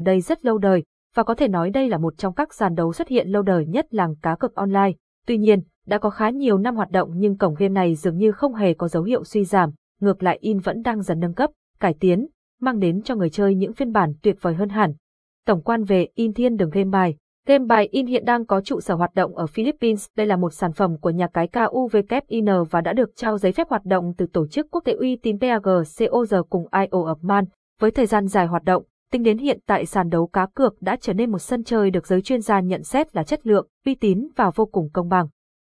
đây rất lâu đời, và có thể nói đây là một trong các sàn đấu xuất hiện lâu đời nhất làng cá cược online. Tuy nhiên, đã có khá nhiều năm hoạt động nhưng cổng game này dường như không hề có dấu hiệu suy giảm, ngược lại in vẫn đang dần nâng cấp, cải tiến, mang đến cho người chơi những phiên bản tuyệt vời hơn hẳn. Tổng quan về in thiên đường game bài Game bài in hiện đang có trụ sở hoạt động ở Philippines. Đây là một sản phẩm của nhà cái KUVKIN và đã được trao giấy phép hoạt động từ tổ chức quốc tế uy tín PAGCOR cùng IO of Man. Với thời gian dài hoạt động, tính đến hiện tại sàn đấu cá cược đã trở nên một sân chơi được giới chuyên gia nhận xét là chất lượng, uy tín và vô cùng công bằng.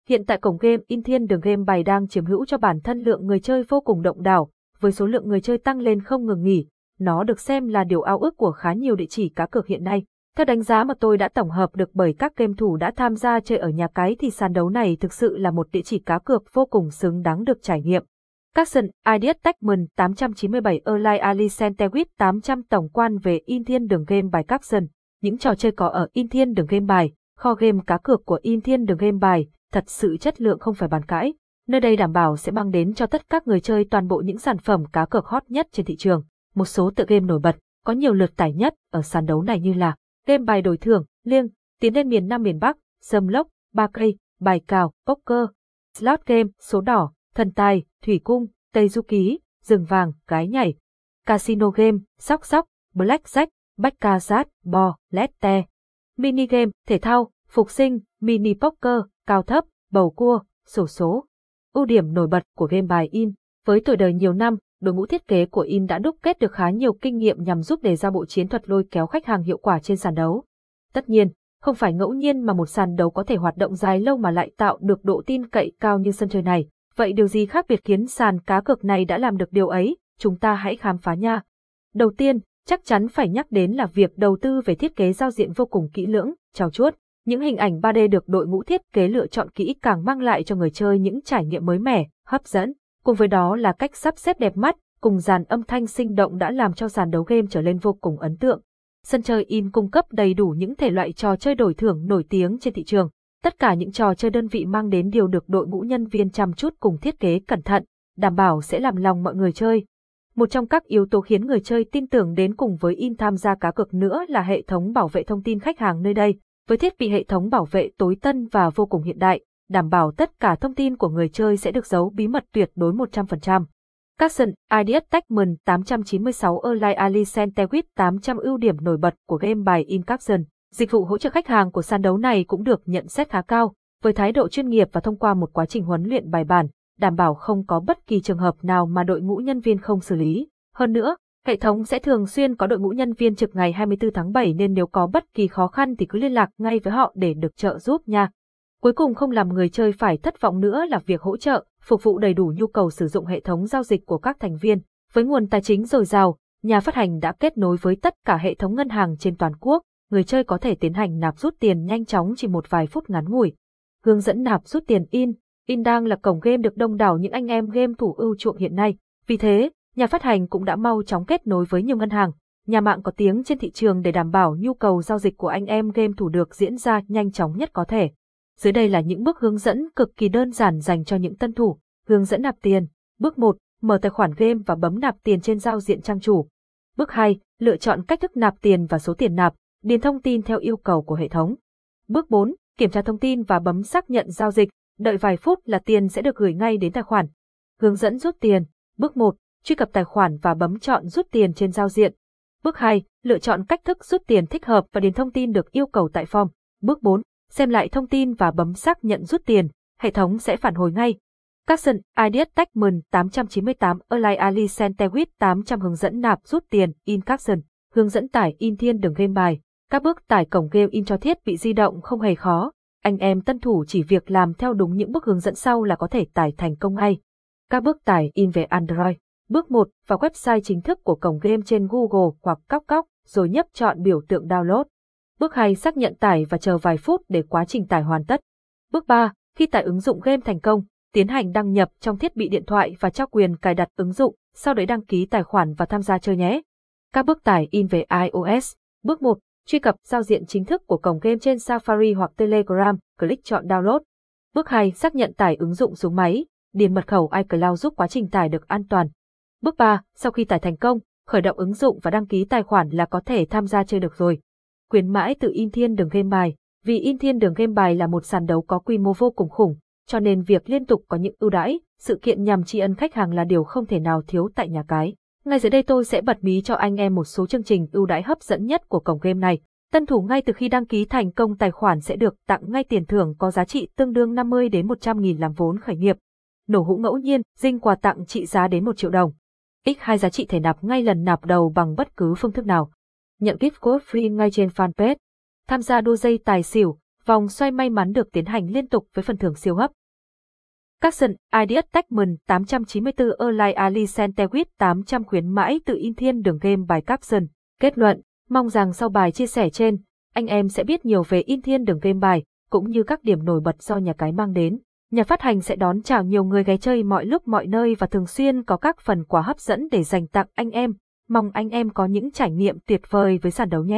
Hiện tại cổng game in thiên đường game bài đang chiếm hữu cho bản thân lượng người chơi vô cùng động đảo, với số lượng người chơi tăng lên không ngừng nghỉ. Nó được xem là điều ao ước của khá nhiều địa chỉ cá cược hiện nay. Theo đánh giá mà tôi đã tổng hợp được bởi các game thủ đã tham gia chơi ở nhà cái thì sàn đấu này thực sự là một địa chỉ cá cược vô cùng xứng đáng được trải nghiệm. Capson, Ideas Techman 897 Erlai Ali Centewit 800 tổng quan về In Thiên đường game bài Capson. Những trò chơi có ở In Thiên đường game bài, kho game cá cược của In Thiên đường game bài, thật sự chất lượng không phải bàn cãi. Nơi đây đảm bảo sẽ mang đến cho tất các người chơi toàn bộ những sản phẩm cá cược hot nhất trên thị trường. Một số tựa game nổi bật, có nhiều lượt tải nhất ở sàn đấu này như là game bài đổi thưởng, liêng, tiến lên miền Nam miền Bắc, sâm lốc, ba cây, bài cào, poker, slot game, số đỏ, thần tài, thủy cung, tây du ký, rừng vàng, gái nhảy, casino game, sóc sóc, blackjack, bách ca sát, bò, lette, mini game, thể thao, phục sinh, mini poker, cao thấp, bầu cua, sổ số. Ưu điểm nổi bật của game bài in, với tuổi đời nhiều năm, đội ngũ thiết kế của In đã đúc kết được khá nhiều kinh nghiệm nhằm giúp đề ra bộ chiến thuật lôi kéo khách hàng hiệu quả trên sàn đấu. Tất nhiên, không phải ngẫu nhiên mà một sàn đấu có thể hoạt động dài lâu mà lại tạo được độ tin cậy cao như sân chơi này. Vậy điều gì khác biệt khiến sàn cá cược này đã làm được điều ấy? Chúng ta hãy khám phá nha. Đầu tiên, chắc chắn phải nhắc đến là việc đầu tư về thiết kế giao diện vô cùng kỹ lưỡng, trao chuốt. Những hình ảnh 3D được đội ngũ thiết kế lựa chọn kỹ càng mang lại cho người chơi những trải nghiệm mới mẻ, hấp dẫn. Cùng với đó là cách sắp xếp đẹp mắt, cùng dàn âm thanh sinh động đã làm cho sàn đấu game trở lên vô cùng ấn tượng. Sân chơi in cung cấp đầy đủ những thể loại trò chơi đổi thưởng nổi tiếng trên thị trường. Tất cả những trò chơi đơn vị mang đến đều được đội ngũ nhân viên chăm chút cùng thiết kế cẩn thận, đảm bảo sẽ làm lòng mọi người chơi. Một trong các yếu tố khiến người chơi tin tưởng đến cùng với in tham gia cá cược nữa là hệ thống bảo vệ thông tin khách hàng nơi đây, với thiết bị hệ thống bảo vệ tối tân và vô cùng hiện đại đảm bảo tất cả thông tin của người chơi sẽ được giấu bí mật tuyệt đối 100%. Capson, Ideas Techman 896 Erlai Ali Centewit 800 ưu điểm nổi bật của game bài in Capson. Dịch vụ hỗ trợ khách hàng của sàn đấu này cũng được nhận xét khá cao, với thái độ chuyên nghiệp và thông qua một quá trình huấn luyện bài bản, đảm bảo không có bất kỳ trường hợp nào mà đội ngũ nhân viên không xử lý. Hơn nữa, hệ thống sẽ thường xuyên có đội ngũ nhân viên trực ngày 24 tháng 7 nên nếu có bất kỳ khó khăn thì cứ liên lạc ngay với họ để được trợ giúp nha. Cuối cùng không làm người chơi phải thất vọng nữa là việc hỗ trợ, phục vụ đầy đủ nhu cầu sử dụng hệ thống giao dịch của các thành viên. Với nguồn tài chính dồi dào, nhà phát hành đã kết nối với tất cả hệ thống ngân hàng trên toàn quốc, người chơi có thể tiến hành nạp rút tiền nhanh chóng chỉ một vài phút ngắn ngủi. Hướng dẫn nạp rút tiền in, in đang là cổng game được đông đảo những anh em game thủ ưu chuộng hiện nay. Vì thế, nhà phát hành cũng đã mau chóng kết nối với nhiều ngân hàng, nhà mạng có tiếng trên thị trường để đảm bảo nhu cầu giao dịch của anh em game thủ được diễn ra nhanh chóng nhất có thể. Dưới đây là những bước hướng dẫn cực kỳ đơn giản dành cho những tân thủ. Hướng dẫn nạp tiền. Bước 1. Mở tài khoản game và bấm nạp tiền trên giao diện trang chủ. Bước 2. Lựa chọn cách thức nạp tiền và số tiền nạp, điền thông tin theo yêu cầu của hệ thống. Bước 4. Kiểm tra thông tin và bấm xác nhận giao dịch, đợi vài phút là tiền sẽ được gửi ngay đến tài khoản. Hướng dẫn rút tiền. Bước 1. Truy cập tài khoản và bấm chọn rút tiền trên giao diện. Bước 2. Lựa chọn cách thức rút tiền thích hợp và điền thông tin được yêu cầu tại form. Bước 4 xem lại thông tin và bấm xác nhận rút tiền, hệ thống sẽ phản hồi ngay. Capson, Ideas Techman 898 Erlai Ali Centewit 800 hướng dẫn nạp rút tiền in Capson, hướng dẫn tải in thiên đường game bài. Các bước tải cổng game in cho thiết bị di động không hề khó, anh em tân thủ chỉ việc làm theo đúng những bước hướng dẫn sau là có thể tải thành công ngay. Các bước tải in về Android. Bước 1, vào website chính thức của cổng game trên Google hoặc Cóc Cóc, rồi nhấp chọn biểu tượng download. Bước 2 xác nhận tải và chờ vài phút để quá trình tải hoàn tất. Bước 3, khi tải ứng dụng game thành công, tiến hành đăng nhập trong thiết bị điện thoại và trao quyền cài đặt ứng dụng, sau đấy đăng ký tài khoản và tham gia chơi nhé. Các bước tải in về iOS. Bước 1, truy cập giao diện chính thức của cổng game trên Safari hoặc Telegram, click chọn download. Bước 2, xác nhận tải ứng dụng xuống máy, điền mật khẩu iCloud giúp quá trình tải được an toàn. Bước 3, sau khi tải thành công, khởi động ứng dụng và đăng ký tài khoản là có thể tham gia chơi được rồi. Khuyến mãi từ In Thiên Đường Game Bài Vì In Thiên Đường Game Bài là một sàn đấu có quy mô vô cùng khủng, cho nên việc liên tục có những ưu đãi, sự kiện nhằm tri ân khách hàng là điều không thể nào thiếu tại nhà cái. Ngay dưới đây tôi sẽ bật mí cho anh em một số chương trình ưu đãi hấp dẫn nhất của cổng game này. Tân thủ ngay từ khi đăng ký thành công tài khoản sẽ được tặng ngay tiền thưởng có giá trị tương đương 50 đến 100 nghìn làm vốn khởi nghiệp. Nổ hũ ngẫu nhiên, dinh quà tặng trị giá đến 1 triệu đồng. X2 giá trị thể nạp ngay lần nạp đầu bằng bất cứ phương thức nào. Nhận gift code free ngay trên fanpage. Tham gia đua dây tài xỉu, vòng xoay may mắn được tiến hành liên tục với phần thưởng siêu hấp. Capson, Ideas Techman 894 Erlai Ali Centewit 800 khuyến mãi tự In Thiên đường game bài Capson. Kết luận, mong rằng sau bài chia sẻ trên, anh em sẽ biết nhiều về In Thiên đường game bài, cũng như các điểm nổi bật do nhà cái mang đến. Nhà phát hành sẽ đón chào nhiều người ghé chơi mọi lúc mọi nơi và thường xuyên có các phần quà hấp dẫn để dành tặng anh em. Mong anh em có những trải nghiệm tuyệt vời với sàn đấu nhé.